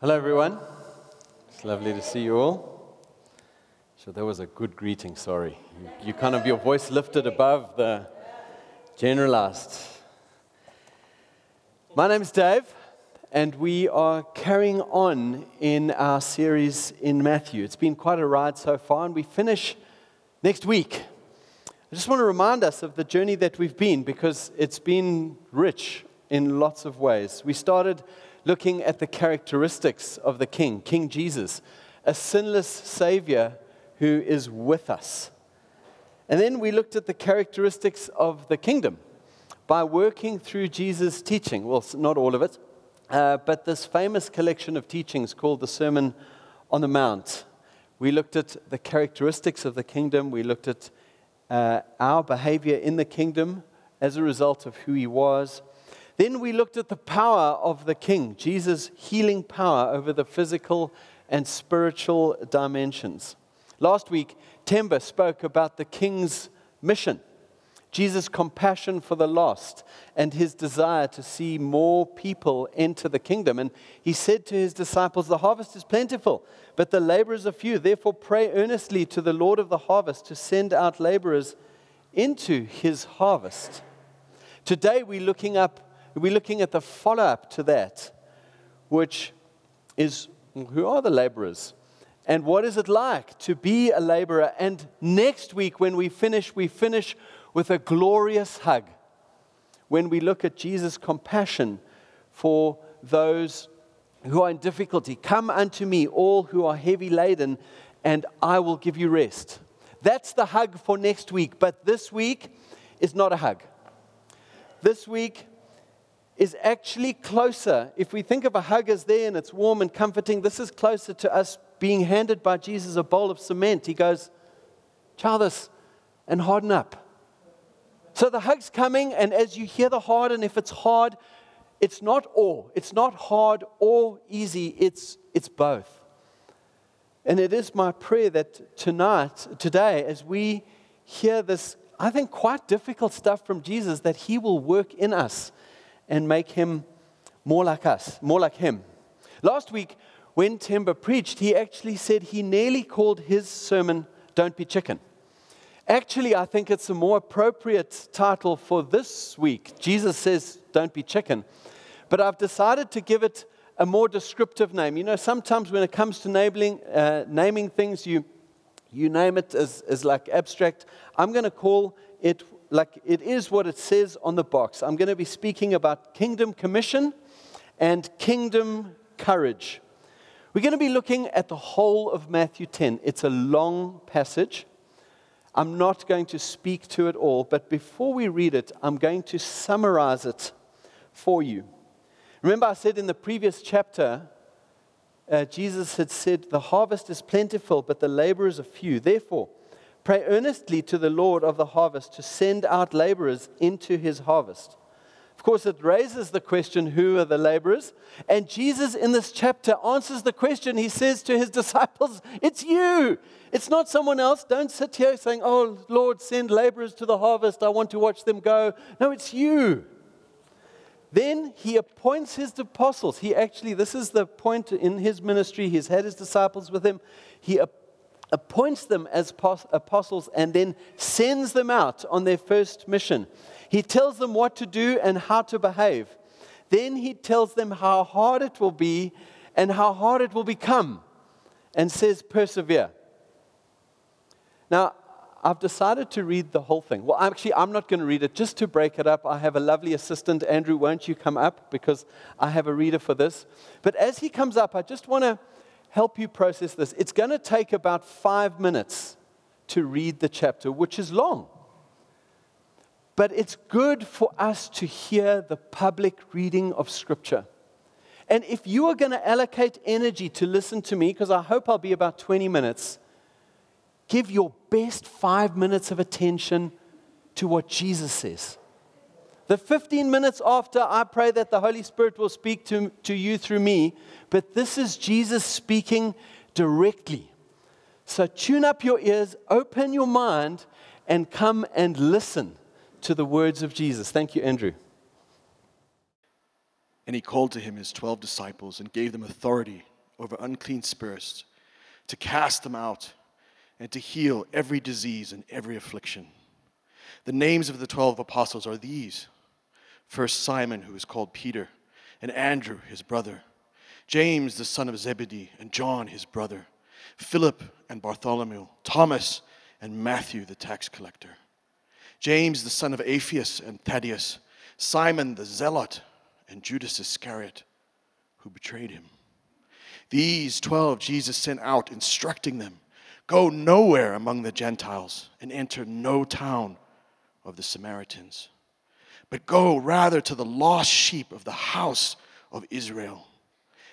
Hello, everyone. It's lovely to see you all. So that was a good greeting. Sorry, you, you kind of your voice lifted above the generalized. My name is Dave, and we are carrying on in our series in Matthew. It's been quite a ride so far, and we finish next week. I just want to remind us of the journey that we've been because it's been rich in lots of ways. We started looking at the characteristics of the King, King Jesus, a sinless Savior who is with us. And then we looked at the characteristics of the kingdom by working through Jesus' teaching. Well, not all of it, uh, but this famous collection of teachings called the Sermon on the Mount. We looked at the characteristics of the kingdom, we looked at uh, our behavior in the kingdom as a result of who he was. Then we looked at the power of the king, Jesus' healing power over the physical and spiritual dimensions. Last week, Temba spoke about the king's mission, Jesus' compassion for the lost, and his desire to see more people enter the kingdom. And he said to his disciples, The harvest is plentiful, but the laborers are few. Therefore, pray earnestly to the Lord of the harvest to send out laborers into his harvest. Today, we're looking up we're looking at the follow up to that, which is who are the laborers? And what is it like to be a laborer? And next week, when we finish, we finish with a glorious hug when we look at Jesus' compassion for those who are in difficulty. Come unto me, all who are heavy laden, and I will give you rest. That's the hug for next week. But this week is not a hug. This week is actually closer. If we think of a hug as there and it's warm and comforting, this is closer to us being handed by Jesus a bowl of cement. He goes, Try this and harden up. So the hug's coming, and as you hear the harden, if it's hard, it's not all. It's not hard or easy, it's, it's both. And it is my prayer that tonight, today, as we hear this, I think quite difficult stuff from Jesus, that He will work in us and make him more like us, more like him. Last week, when Temba preached, he actually said he nearly called his sermon Don't Be Chicken. Actually, I think it's a more appropriate title for this week. Jesus says, Don't be chicken. But I've decided to give it a more descriptive name. You know, sometimes when it comes to naming, uh, naming things, you, you name it as, as like abstract. I'm going to call it like it is what it says on the box. I'm going to be speaking about kingdom commission and kingdom courage. We're going to be looking at the whole of Matthew 10. It's a long passage. I'm not going to speak to it all, but before we read it, I'm going to summarize it for you. Remember, I said in the previous chapter, uh, Jesus had said, The harvest is plentiful, but the laborers are few. Therefore, Pray earnestly to the Lord of the harvest to send out laborers into his harvest. Of course, it raises the question who are the laborers? And Jesus, in this chapter, answers the question. He says to his disciples, It's you. It's not someone else. Don't sit here saying, Oh, Lord, send laborers to the harvest. I want to watch them go. No, it's you. Then he appoints his apostles. He actually, this is the point in his ministry. He's had his disciples with him. He appoints appoints them as apostles, and then sends them out on their first mission. He tells them what to do and how to behave. Then he tells them how hard it will be and how hard it will become, and says, Persevere. Now, I've decided to read the whole thing. Well, actually, I'm not going to read it. Just to break it up, I have a lovely assistant. Andrew, won't you come up? Because I have a reader for this. But as he comes up, I just want to help you process this. It's going to take about five minutes to read the chapter, which is long. But it's good for us to hear the public reading of Scripture. And if you are going to allocate energy to listen to me, because I hope I'll be about 20 minutes, give your best five minutes of attention to what Jesus says. The 15 minutes after, I pray that the Holy Spirit will speak to, to you through me, but this is Jesus speaking directly. So tune up your ears, open your mind, and come and listen to the words of Jesus. Thank you, Andrew. And he called to him his twelve disciples and gave them authority over unclean spirits to cast them out and to heal every disease and every affliction. The names of the twelve apostles are these First Simon, who is called Peter, and Andrew, his brother, James, the son of Zebedee, and John, his brother, Philip and Bartholomew, Thomas and Matthew, the tax collector, James, the son of Alphaeus and Thaddeus, Simon the zealot, and Judas Iscariot, who betrayed him. These twelve Jesus sent out, instructing them Go nowhere among the Gentiles and enter no town of the Samaritans, but go rather to the lost sheep of the house of Israel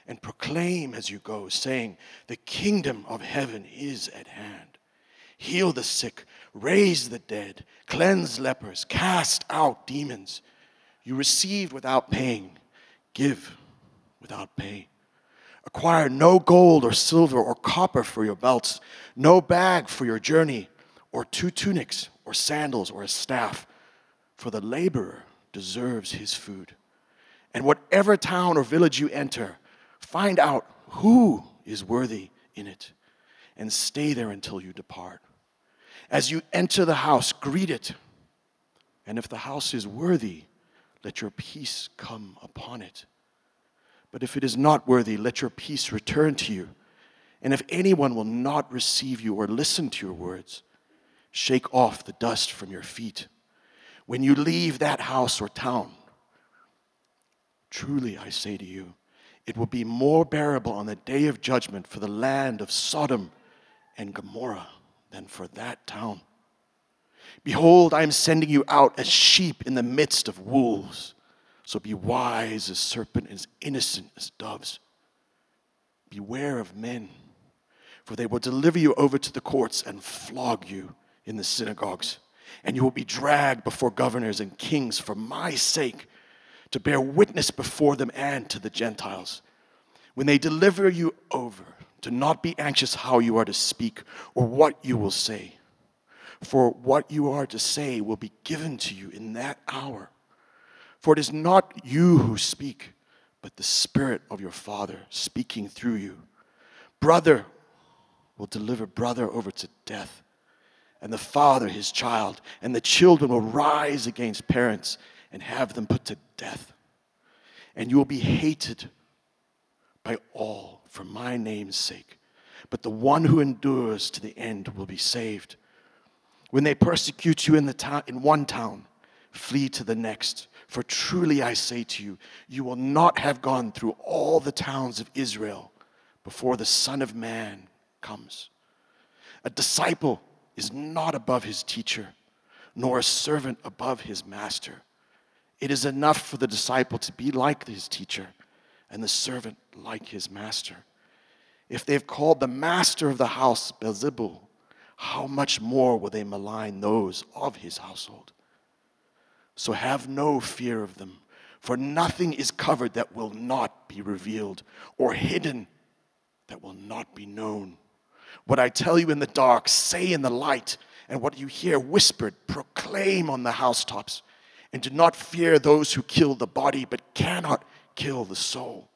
and proclaim as you go, saying, The kingdom of heaven is at hand. Heal the sick, raise the dead, cleanse lepers, cast out demons. You received without paying, give without pay. Acquire no gold or silver or copper for your belts, no bag for your journey, or two tunics, or sandals, or a staff, for the laborer deserves his food. And whatever town or village you enter, find out who is worthy in it, and stay there until you depart. As you enter the house, greet it. And if the house is worthy, let your peace come upon it. But if it is not worthy, let your peace return to you. And if anyone will not receive you or listen to your words, shake off the dust from your feet. When you leave that house or town, truly I say to you, it will be more bearable on the day of judgment for the land of Sodom and Gomorrah than for that town. Behold, I am sending you out as sheep in the midst of wolves. So be wise as serpent, as innocent as doves. Beware of men, for they will deliver you over to the courts and flog you in the synagogues. And you will be dragged before governors and kings for my sake to bear witness before them and to the Gentiles. When they deliver you over, do not be anxious how you are to speak or what you will say, for what you are to say will be given to you in that hour. For it is not you who speak, but the Spirit of your Father speaking through you. Brother will deliver brother over to death, and the father his child, and the children will rise against parents and have them put to death. And you will be hated by all for my name's sake, but the one who endures to the end will be saved. When they persecute you in, the ta- in one town, flee to the next. For truly I say to you, you will not have gone through all the towns of Israel before the Son of Man comes. A disciple is not above his teacher, nor a servant above his master. It is enough for the disciple to be like his teacher, and the servant like his master. If they've called the master of the house Beelzebul, how much more will they malign those of his household? So have no fear of them, for nothing is covered that will not be revealed, or hidden that will not be known. What I tell you in the dark, say in the light, and what you hear whispered, proclaim on the housetops. And do not fear those who kill the body, but cannot kill the soul.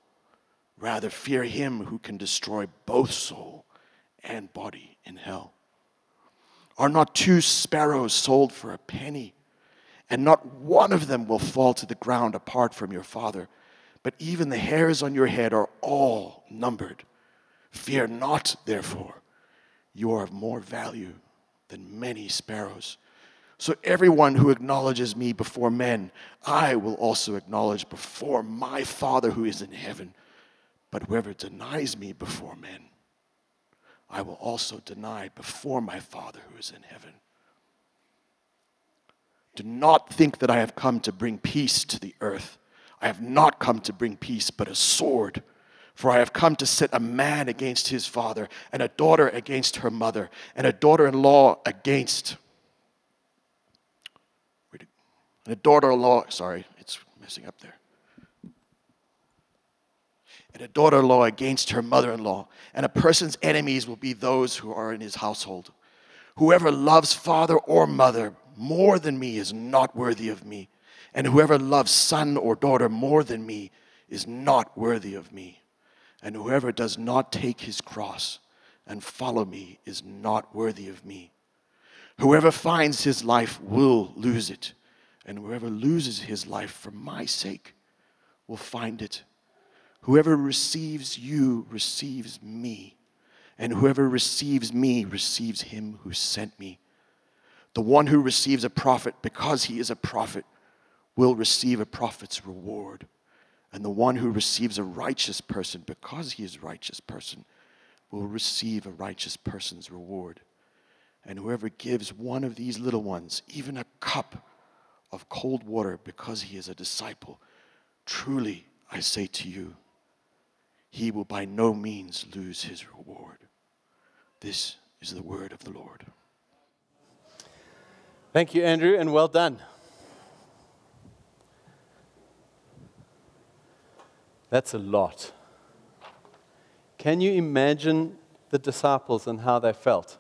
Rather, fear him who can destroy both soul and body in hell. Are not two sparrows sold for a penny? and not one of them will fall to the ground apart from your Father. But even the hairs on your head are all numbered. Fear not, therefore, you are of more value than many sparrows. So everyone who acknowledges me before men, I will also acknowledge before my Father who is in heaven. But whoever denies me before men, I will also deny before my Father who is in heaven. Do not think that I have come to bring peace to the earth. I have not come to bring peace, but a sword. For I have come to set a man against his father, and a daughter against her mother, and a daughter in law against. And a daughter in law, sorry, it's messing up there. And a daughter in law against her mother in law. And a person's enemies will be those who are in his household. Whoever loves father or mother more than me is not worthy of me. And whoever loves son or daughter more than me is not worthy of me, and whoever does not take his cross and follow me is not worthy of me. Whoever finds his life will lose it, and whoever loses his life for my sake will find it. Whoever receives you receives me, and whoever receives me receives him who sent me. The one who receives a prophet because he is a prophet will receive a prophet's reward. And the one who receives a righteous person because he is a righteous person will receive a righteous person's reward. And whoever gives one of these little ones even a cup of cold water because he is a disciple, truly I say to you, he will by no means lose his reward. This is the word of the Lord. Thank you, Andrew, and well done. That's a lot. Can you imagine the disciples and how they felt?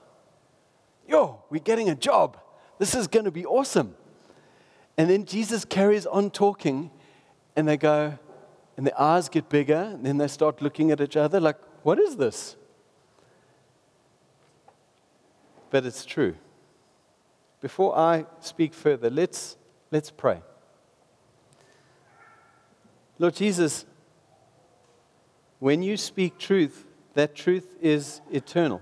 Yo, we're getting a job. This is going to be awesome. And then Jesus carries on talking, and they go, and their eyes get bigger, and then they start looking at each other like, what is this? But it's true. Before I speak further, let's, let's pray. Lord Jesus, when you speak truth, that truth is eternal.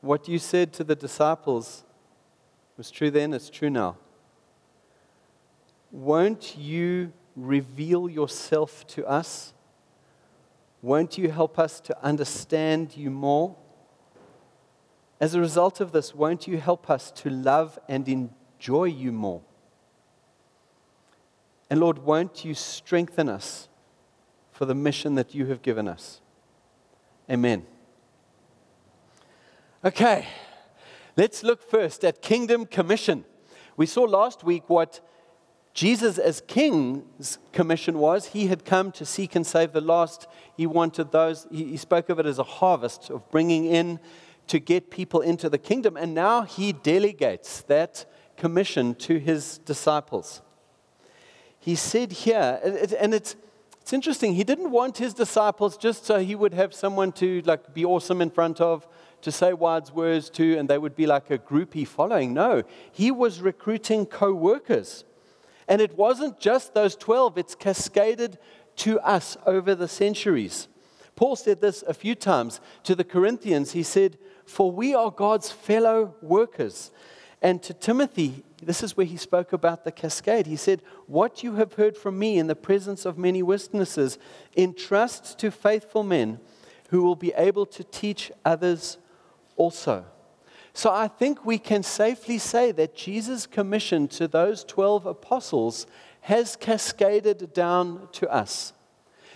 What you said to the disciples was true then, it's true now. Won't you reveal yourself to us? Won't you help us to understand you more? As a result of this, won't you help us to love and enjoy you more? And Lord, won't you strengthen us for the mission that you have given us. Amen. Okay, let's look first at Kingdom Commission. We saw last week what Jesus, as King's commission was. He had come to seek and save the lost. He wanted those, he spoke of it as a harvest of bringing in to get people into the kingdom. And now he delegates that commission to his disciples. He said here, and it's, it's interesting. He didn't want his disciples just so he would have someone to like be awesome in front of, to say wise words to, and they would be like a groupie following. No, he was recruiting co-workers. And it wasn't just those 12, it's cascaded to us over the centuries. Paul said this a few times to the Corinthians. He said, For we are God's fellow workers. And to Timothy, this is where he spoke about the cascade. He said, What you have heard from me in the presence of many witnesses, entrust to faithful men who will be able to teach others also. So I think we can safely say that Jesus' commission to those 12 apostles has cascaded down to us.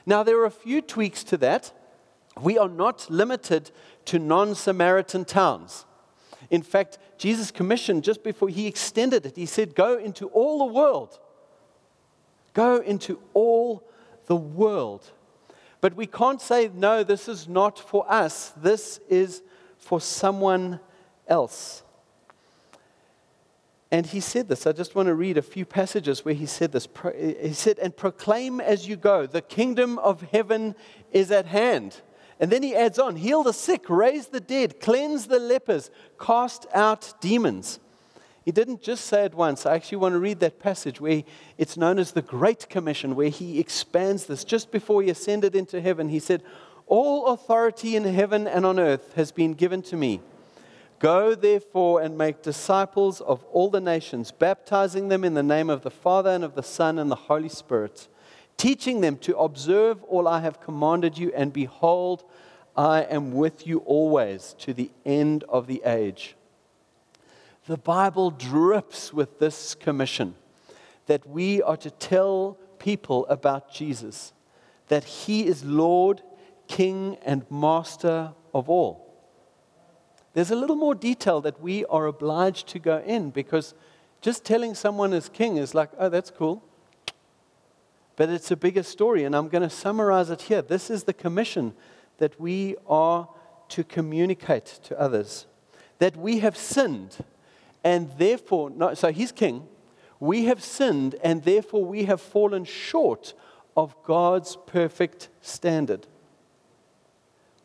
Now, there are a few tweaks to that. We are not limited to non Samaritan towns. In fact, Jesus' commissioned just before he extended it, he said, Go into all the world. Go into all the world. But we can't say, No, this is not for us. This is for someone else. And he said this. I just want to read a few passages where he said this. He said, And proclaim as you go, the kingdom of heaven is at hand. And then he adds on heal the sick, raise the dead, cleanse the lepers, cast out demons. He didn't just say it once. I actually want to read that passage where it's known as the Great Commission, where he expands this. Just before he ascended into heaven, he said, All authority in heaven and on earth has been given to me. Go therefore and make disciples of all the nations, baptizing them in the name of the Father and of the Son and the Holy Spirit teaching them to observe all I have commanded you, and behold, I am with you always to the end of the age. The Bible drips with this commission that we are to tell people about Jesus, that he is Lord, King, and Master of all. There's a little more detail that we are obliged to go in because just telling someone is king is like, oh, that's cool. But it's a bigger story, and I'm going to summarize it here. This is the commission that we are to communicate to others that we have sinned, and therefore, so he's king. We have sinned, and therefore we have fallen short of God's perfect standard.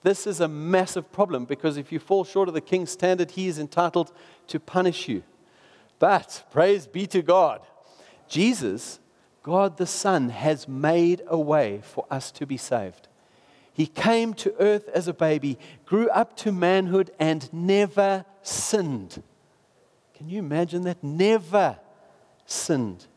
This is a massive problem because if you fall short of the king's standard, he is entitled to punish you. But praise be to God, Jesus, God the Son, has made a way for us to be saved. He came to earth as a baby, grew up to manhood, and never sinned. Can you imagine that? Never sinned.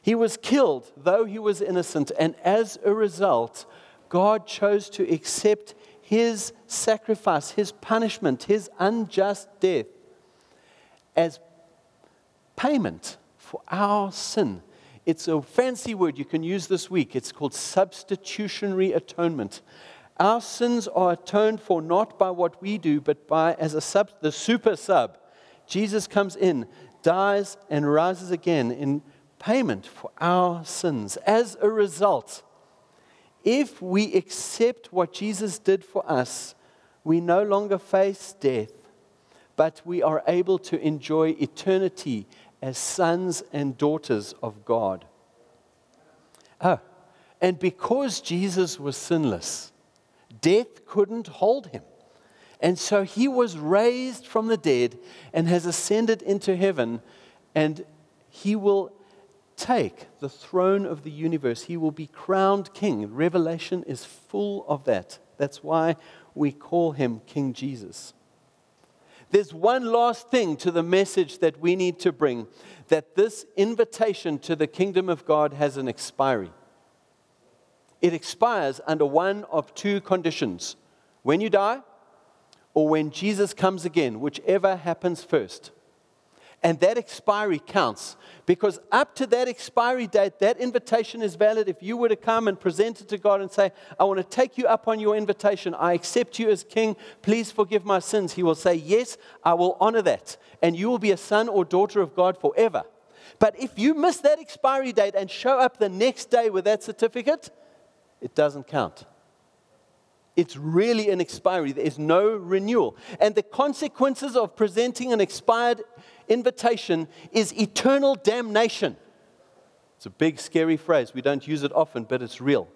He was killed, though he was innocent, and as a result, God chose to accept his sacrifice, his punishment, his unjust death as payment for our sin. It's a fancy word you can use this week. It's called substitutionary atonement. Our sins are atoned for not by what we do, but by as a sub, the super sub. Jesus comes in, dies, and rises again in payment for our sins. As a result, if we accept what Jesus did for us, we no longer face death, but we are able to enjoy eternity as sons and daughters of God. Oh, and because Jesus was sinless, death couldn't hold him. And so he was raised from the dead and has ascended into heaven, and he will take the throne of the universe. He will be crowned king. Revelation is full of that. That's why we call him King Jesus. There's one last thing to the message that we need to bring that this invitation to the kingdom of God has an expiry. It expires under one of two conditions when you die or when Jesus comes again, whichever happens first. And that expiry counts because up to that expiry date, that invitation is valid. If you were to come and present it to God and say, I want to take you up on your invitation, I accept you as king, please forgive my sins, He will say, Yes, I will honor that. And you will be a son or daughter of God forever. But if you miss that expiry date and show up the next day with that certificate, it doesn't count. It's really an expiry. There is no renewal. And the consequences of presenting an expired invitation is eternal damnation. It's a big, scary phrase. We don't use it often, but it's real.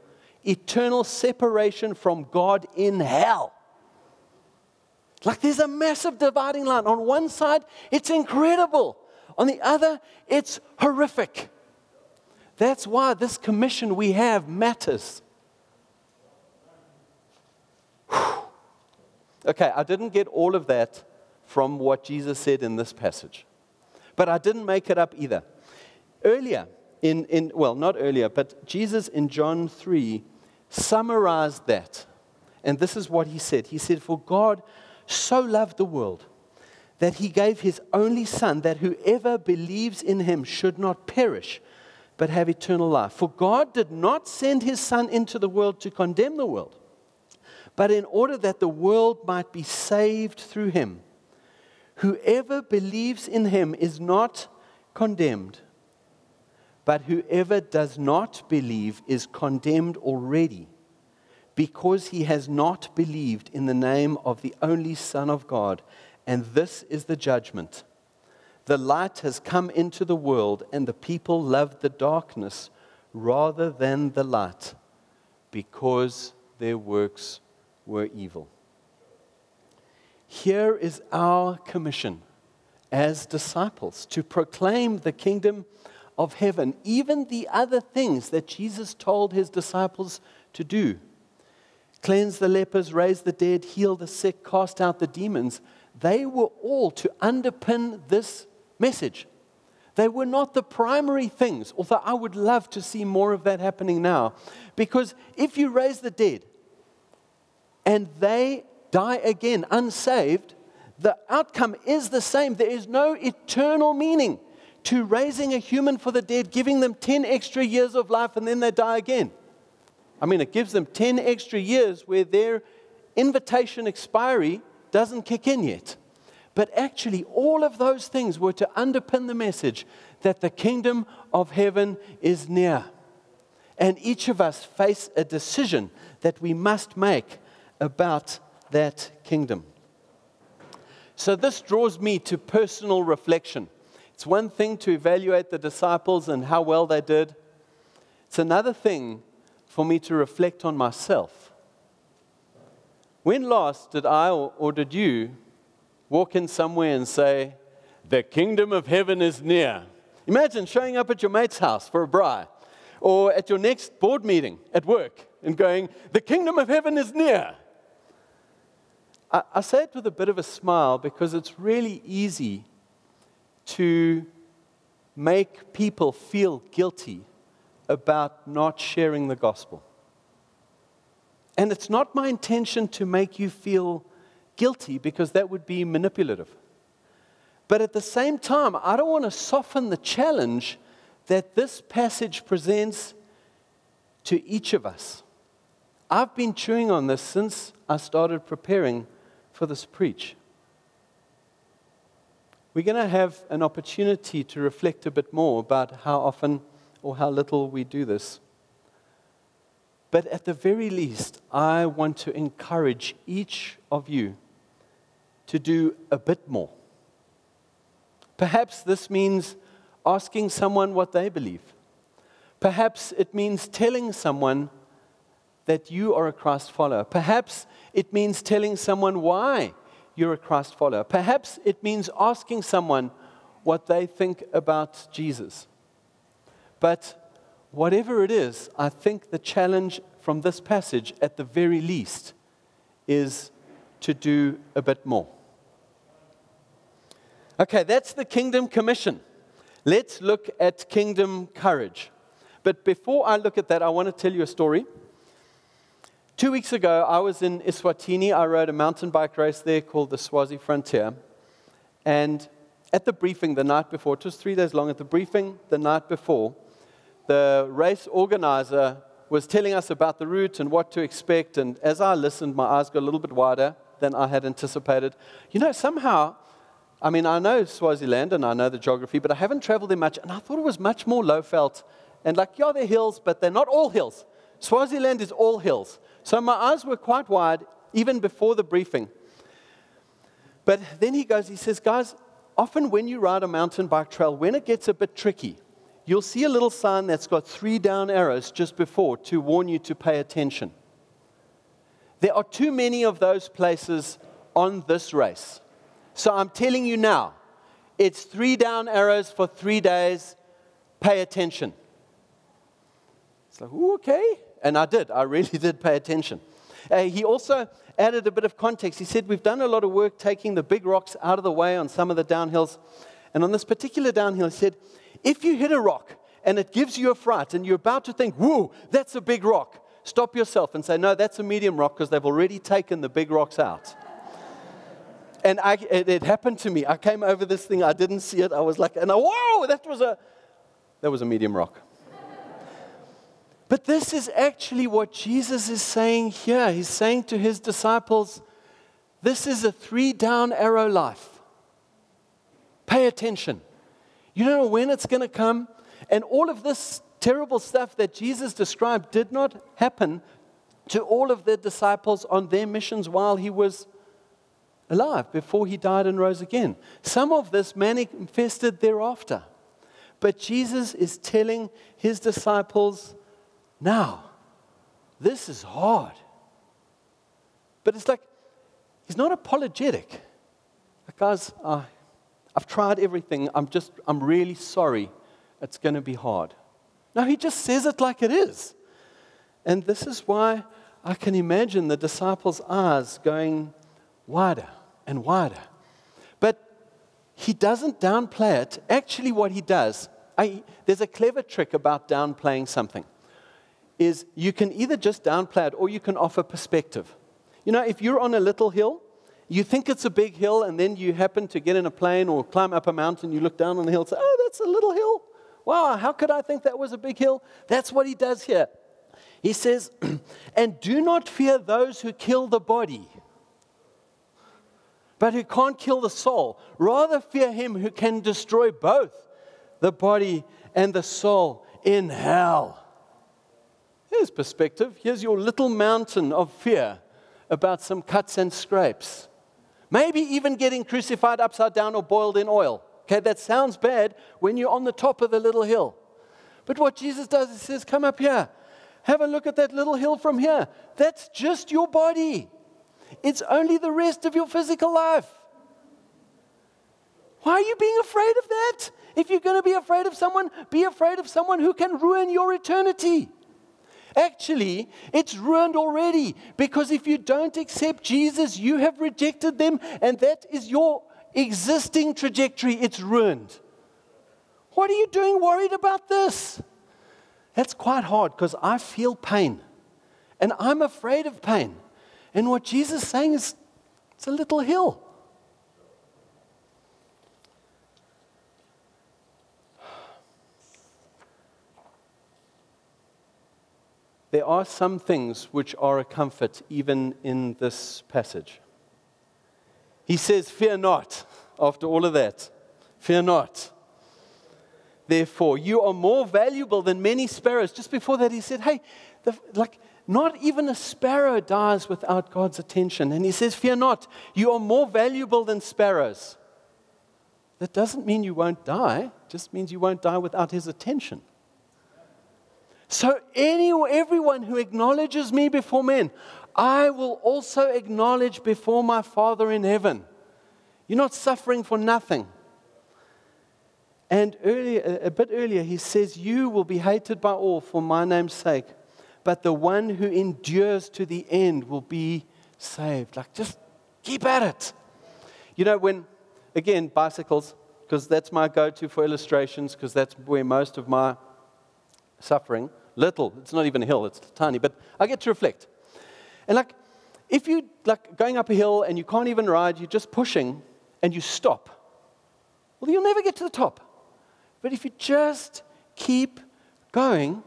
Eternal separation from God in hell. Like there's a massive dividing line. On one side, it's incredible. On the other, it's horrific. That's why this commission we have matters. Okay, I didn't get all of that from what Jesus said in this passage, but I didn't make it up either. Earlier, in, in well, not earlier, but Jesus in John 3 summarized that. And this is what he said He said, For God so loved the world that he gave his only Son, that whoever believes in him should not perish, but have eternal life. For God did not send his Son into the world to condemn the world but in order that the world might be saved through him. Whoever believes in him is not condemned, but whoever does not believe is condemned already, because he has not believed in the name of the only Son of God. And this is the judgment. The light has come into the world, and the people loved the darkness rather than the light, because their works were evil. Here is our commission as disciples to proclaim the kingdom of heaven, even the other things that Jesus told his disciples to do cleanse the lepers, raise the dead, heal the sick, cast out the demons. They were all to underpin this message. They were not the primary things, although I would love to see more of that happening now. Because if you raise the dead, and they die again unsaved, the outcome is the same. There is no eternal meaning to raising a human for the dead, giving them 10 extra years of life, and then they die again. I mean, it gives them 10 extra years where their invitation expiry doesn't kick in yet. But actually, all of those things were to underpin the message that the kingdom of heaven is near. And each of us face a decision that we must make about that kingdom. So, this draws me to personal reflection. It's one thing to evaluate the disciples and how well they did, it's another thing for me to reflect on myself. When last did I or, did you walk in somewhere and say, The kingdom of heaven is near? Imagine showing up at your mate's house for a braai or at your next board meeting at work and going, The kingdom of heaven is near. I, I say it with a bit of a smile because it's really easy to make people feel guilty about not sharing the gospel. And it's not my intention to make you feel guilty because that would be manipulative. But at the same time, I don't want to soften the challenge that this passage presents to each of us. I've been chewing on this since I started preparing for this preach. We're going to have an opportunity to reflect a bit more about how often or how little we do this. But at the very least, I want to encourage each of you to do a bit more. Perhaps this means asking someone what they believe. Perhaps it means telling someone that you are a Christ follower. Perhaps it means telling someone why you're a Christ follower. Perhaps it means asking someone what they think about Jesus. But whatever it is, I think the challenge from this passage, at the very least, is to do a bit more. Okay, that's the kingdom commission. Let's look at kingdom courage. But before I look at that, I want to tell you a story. Two weeks ago, I was in Eswatini. I rode a mountain bike race there called the Swazi Frontier. And at the briefing the night before, it was three days long, at the briefing the night before, the race organizer was telling us about the route and what to expect. And as I listened, my eyes got a little bit wider than I had anticipated. You know, somehow, I mean, I know Swaziland and I know the geography, but I haven't traveled there much. And I thought it was much more lowveld. And like, yeah, they're hills, but they're not all hills. Swaziland is all hills. So my eyes were quite wide even before the briefing. But then he goes, he says, guys, often when you ride a mountain bike trail, when it gets a bit tricky, you'll see a little sign that's got three down arrows just before to warn you to pay attention. There are too many of those places on this race. So I'm telling you now, it's three down arrows for three days. Pay attention. It's like, ooh, okay. And I did. I really did pay attention. Uh, he also added a bit of context. He said, We've done a lot of work taking the big rocks out of the way on some of the downhills. And on this particular downhill, he said, If you hit a rock and it gives you a fright and you're about to think, Whoa, that's a big rock, stop yourself and say, No, that's a medium rock because they've already taken the big rocks out. and I, it, it, happened to me. I came over this thing, I didn't see it. I was like, and I, whoa, that was a, that was a medium rock. But this is actually what Jesus is saying here. He's saying to his disciples, This is a three down arrow life. Pay attention. You don't know when it's going to come. And all of this terrible stuff that Jesus described did not happen to all of the disciples on their missions while he was alive, before he died and rose again. Some of this manifested thereafter. But Jesus is telling his disciples, now, this is hard. But it's like, he's not apologetic. Like, guys, uh, I've tried everything. I'm just, I'm really sorry. It's going to be hard. No, he just says it like it is. And this is why I can imagine the disciples' eyes going wider and wider. But he doesn't downplay it. Actually, what he does, I, there's a clever trick about downplaying something is you can either just downplay it or you can offer perspective. You know, if you're on a little hill, you think it's a big hill, and then you happen to get in a plane or climb up a mountain, you look down on the hill and say, Oh, that's a little hill. Wow, how could I think that was a big hill? That's what he does here. He says, And do not fear those who kill the body, but who can't kill the soul. Rather, fear him who can destroy both the body and the soul in hell. Here's perspective. Here's your little mountain of fear about some cuts and scrapes. Maybe even getting crucified upside down or boiled in oil. Okay, that sounds bad when you're on the top of the little hill. But what Jesus does is says, Come up here. Have a look at that little hill from here. That's just your body. It's only the rest of your physical life. Why are you being afraid of that? If you're going to be afraid of someone, be afraid of someone who can ruin your eternity. Actually, it's ruined already because if you don't accept Jesus, you have rejected them, and that is your existing trajectory. It's ruined. What are you doing worried about this? That's quite hard because I feel pain and I'm afraid of pain. And what Jesus is saying is it's a little hill. There are some things which are a comfort even in this passage. He says, Fear not, after all of that. Fear not therefore, you are more valuable than many sparrows. Just before that, he said, Hey, the, like, not even a sparrow dies without God's attention. And he says, Fear not, you are more valuable than sparrows. That doesn't mean you won't die, just means you won't die without his attention. So, any, everyone who acknowledges me before men, I will also acknowledge before my Father in heaven. You're not suffering for nothing. And earlier, a bit earlier, he says, You will be hated by all for my name's sake, but the one who endures to the end will be saved. Like, just keep at it. You know, when, again, bicycles, because that's my go to for illustrations, because that's where most of my suffering, little, it's not even a hill, it's tiny, but I get to reflect. And like, if you like going up a hill and you can't even ride, you're just pushing and you stop, well, you'll never get to the top. But if you just keep going,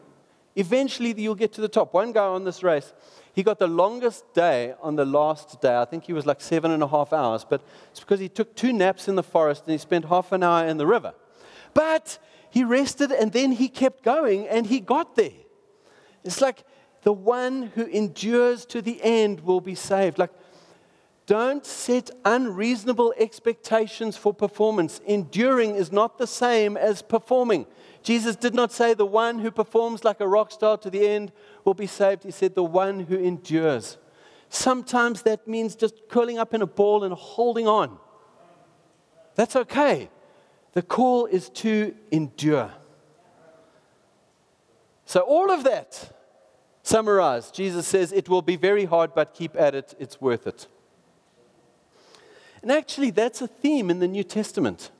eventually you'll get to the top. One guy on this race, he got the longest day on the last day. I think he was like seven and a half hours, but it's because he took two naps in the forest and he spent half an hour in the river. But he rested and then he kept going and he got there. It's like the one who endures to the end will be saved. Like don't set unreasonable expectations for performance. Enduring is not the same as performing. Jesus did not say the one who performs like a rock star to the end will be saved. He said the one who endures. Sometimes that means just curling up in a ball and holding on. That's okay. The call is to endure. So, all of that summarized, Jesus says it will be very hard, but keep at it, it's worth it. And actually, that's a theme in the New Testament.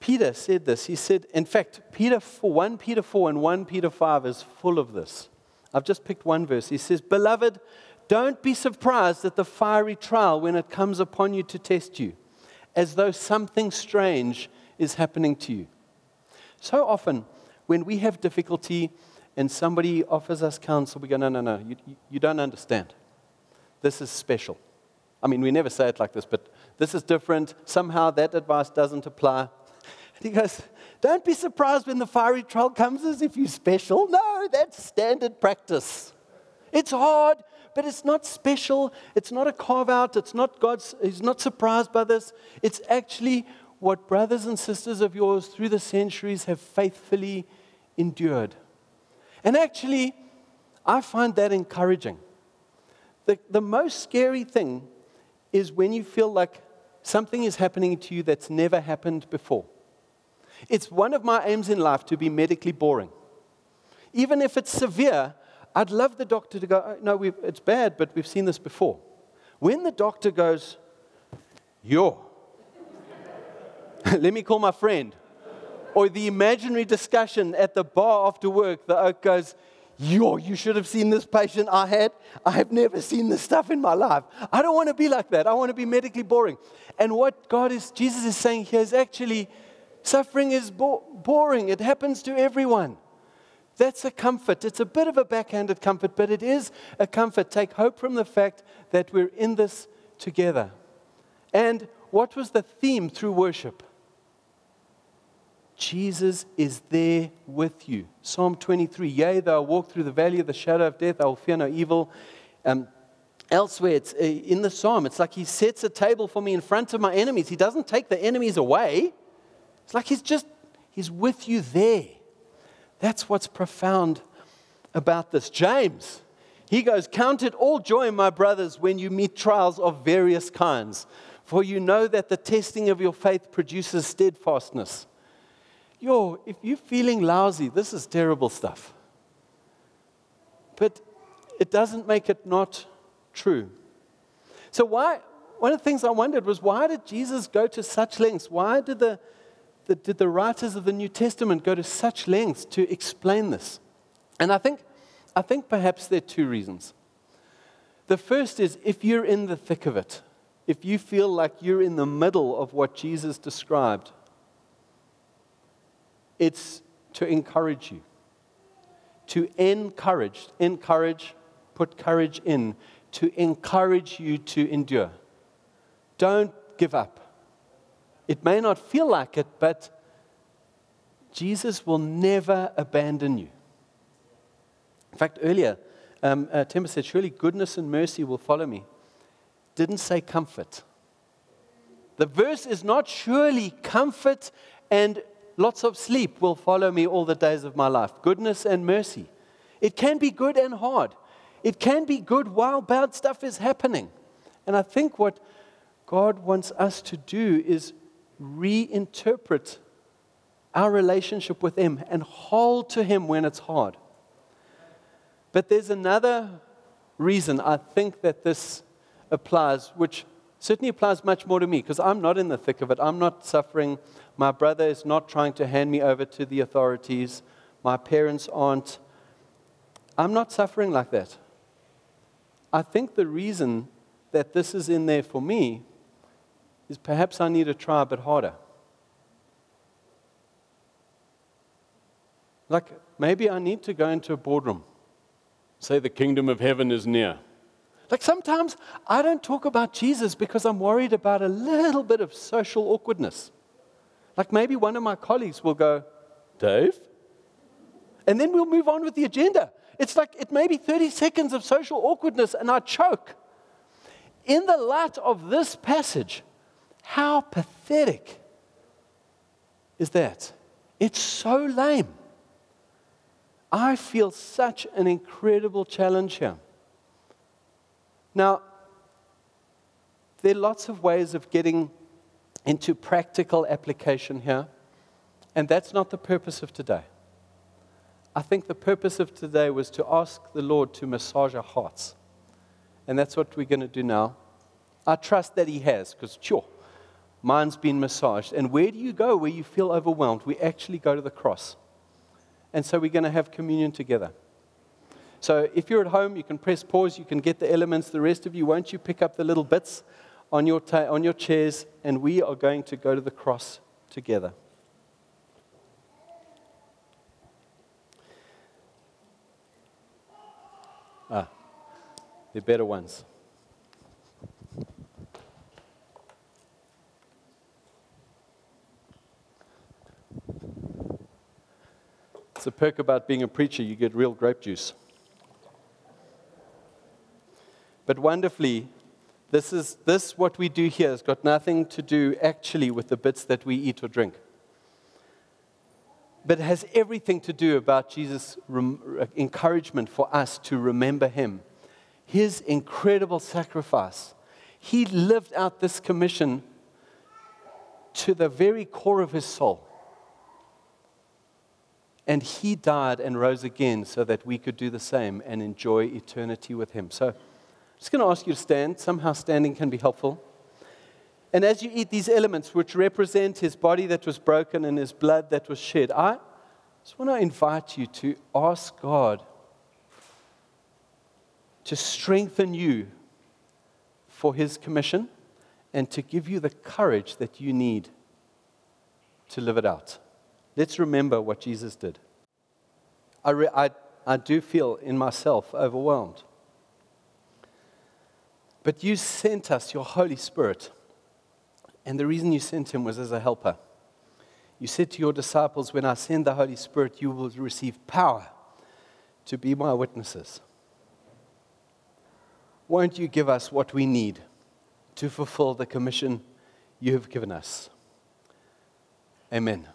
Peter said this. He said, in fact, Peter 4, 1 Peter 4 and 1 Peter 5 is full of this. I've just picked one verse. He says, Beloved, don't be surprised at the fiery trial when it comes upon you to test you, as though something strange is happening to you. So often, when we have difficulty and somebody offers us counsel, we go, No, no, no, you, you don't understand. This is special. I mean, we never say it like this, but this is different. Somehow that advice doesn't apply. And he goes, Don't be surprised when the fiery trial comes as if you're special. No, that's standard practice. It's hard, but it's not special. It's not a carve out. It's not God's, He's not surprised by this. It's actually what brothers and sisters of yours through the centuries have faithfully endured. And actually, I find that encouraging. The, the most scary thing is when you feel like something is happening to you that's never happened before. It's one of my aims in life to be medically boring. Even if it's severe, I'd love the doctor to go, oh, no, it's bad, but we've seen this before. When the doctor goes, yo, let me call my friend, or the imaginary discussion at the bar after work, the oak goes, Yo, you should have seen this patient I had. I have never seen this stuff in my life. I don't want to be like that. I want to be medically boring. And what God is, Jesus is saying here is actually suffering is bo- boring. It happens to everyone. That's a comfort. It's a bit of a backhanded comfort, but it is a comfort. Take hope from the fact that we're in this together. And what was the theme through worship? Jesus is there with you. Psalm 23 Yea, though I walk through the valley of the shadow of death, I will fear no evil. Um, elsewhere, it's uh, in the psalm, it's like he sets a table for me in front of my enemies. He doesn't take the enemies away. It's like he's just, he's with you there. That's what's profound about this. James, he goes, Count it all joy, my brothers, when you meet trials of various kinds, for you know that the testing of your faith produces steadfastness. Yo, if you're feeling lousy, this is terrible stuff. But it doesn't make it not true. So, why? One of the things I wondered was why did Jesus go to such lengths? Why did the, the, did the writers of the New Testament go to such lengths to explain this? And I think, I think perhaps there are two reasons. The first is if you're in the thick of it, if you feel like you're in the middle of what Jesus described, it's to encourage you. To encourage, encourage, put courage in, to encourage you to endure. Don't give up. It may not feel like it, but Jesus will never abandon you. In fact, earlier, um, uh, Timber said, Surely goodness and mercy will follow me. Didn't say comfort. The verse is not surely comfort and lots of sleep will follow me all the days of my life. Goodness and mercy. It can be good and hard. It can be good while bad stuff is happening. And I think what God wants us to do is reinterpret our relationship with Him and hold to Him when it's hard. But there's another reason I think that this applies, which certainly applies much more to me, because I'm not in the thick of it. I'm not suffering. My brother is not trying to hand me over to the authorities. My parents aren't. I'm not suffering like that. I think the reason that this is in there for me is perhaps I need to try a bit harder. Like maybe I need to go into a boardroom, say the kingdom of heaven is near. Like sometimes I don't talk about Jesus because I'm worried about a little bit of social awkwardness. Like maybe one of my colleagues will go, Dave? And then we'll move on with the agenda. It's like it may be 30 seconds of social awkwardness and I choke. In the light of this passage, how pathetic is that? It's so lame. I feel such an incredible challenge here. Now, there are lots of ways of getting into practical application here, and that's not the purpose of today. I think the purpose of today was to ask the Lord to massage our hearts. And that's what we're going to do now. I trust that He has, because, sure, mine's been massaged. And where do you go where you feel overwhelmed? We actually go to the cross. And so we're going to have communion together. So if you're at home, you can press pause, you can get the elements. The rest of you, won't you pick up the little bits on your, ta- on your chairs? And we are going to go to the cross together. Ah, they're better ones. It's a perk about being a preacher, you get real grape juice. But wonderfully, this is this what we do here has got nothing to do actually with the bits that we eat or drink but it has everything to do about Jesus' rem- uh, encouragement for us to remember him. His incredible sacrifice. He lived out this commission to the very core of his soul. And he died and rose again so that we could do the same and enjoy eternity with him. So I'm just going to ask you to stand. Somehow standing can be helpful. And as you eat these elements, which represent his body that was broken and his blood that was shed, I just want to invite you to ask God to strengthen you for his commission and to give you the courage that you need to live it out. Let's remember what Jesus did. I, re- I, I do feel in myself overwhelmed. But you sent us your Holy Spirit and the reason you sent him was as a helper. You said to your disciples, When I send the Holy Spirit, you will receive power to be my witnesses. won't you give us what we need to fulfill the commission you have given us? Amen.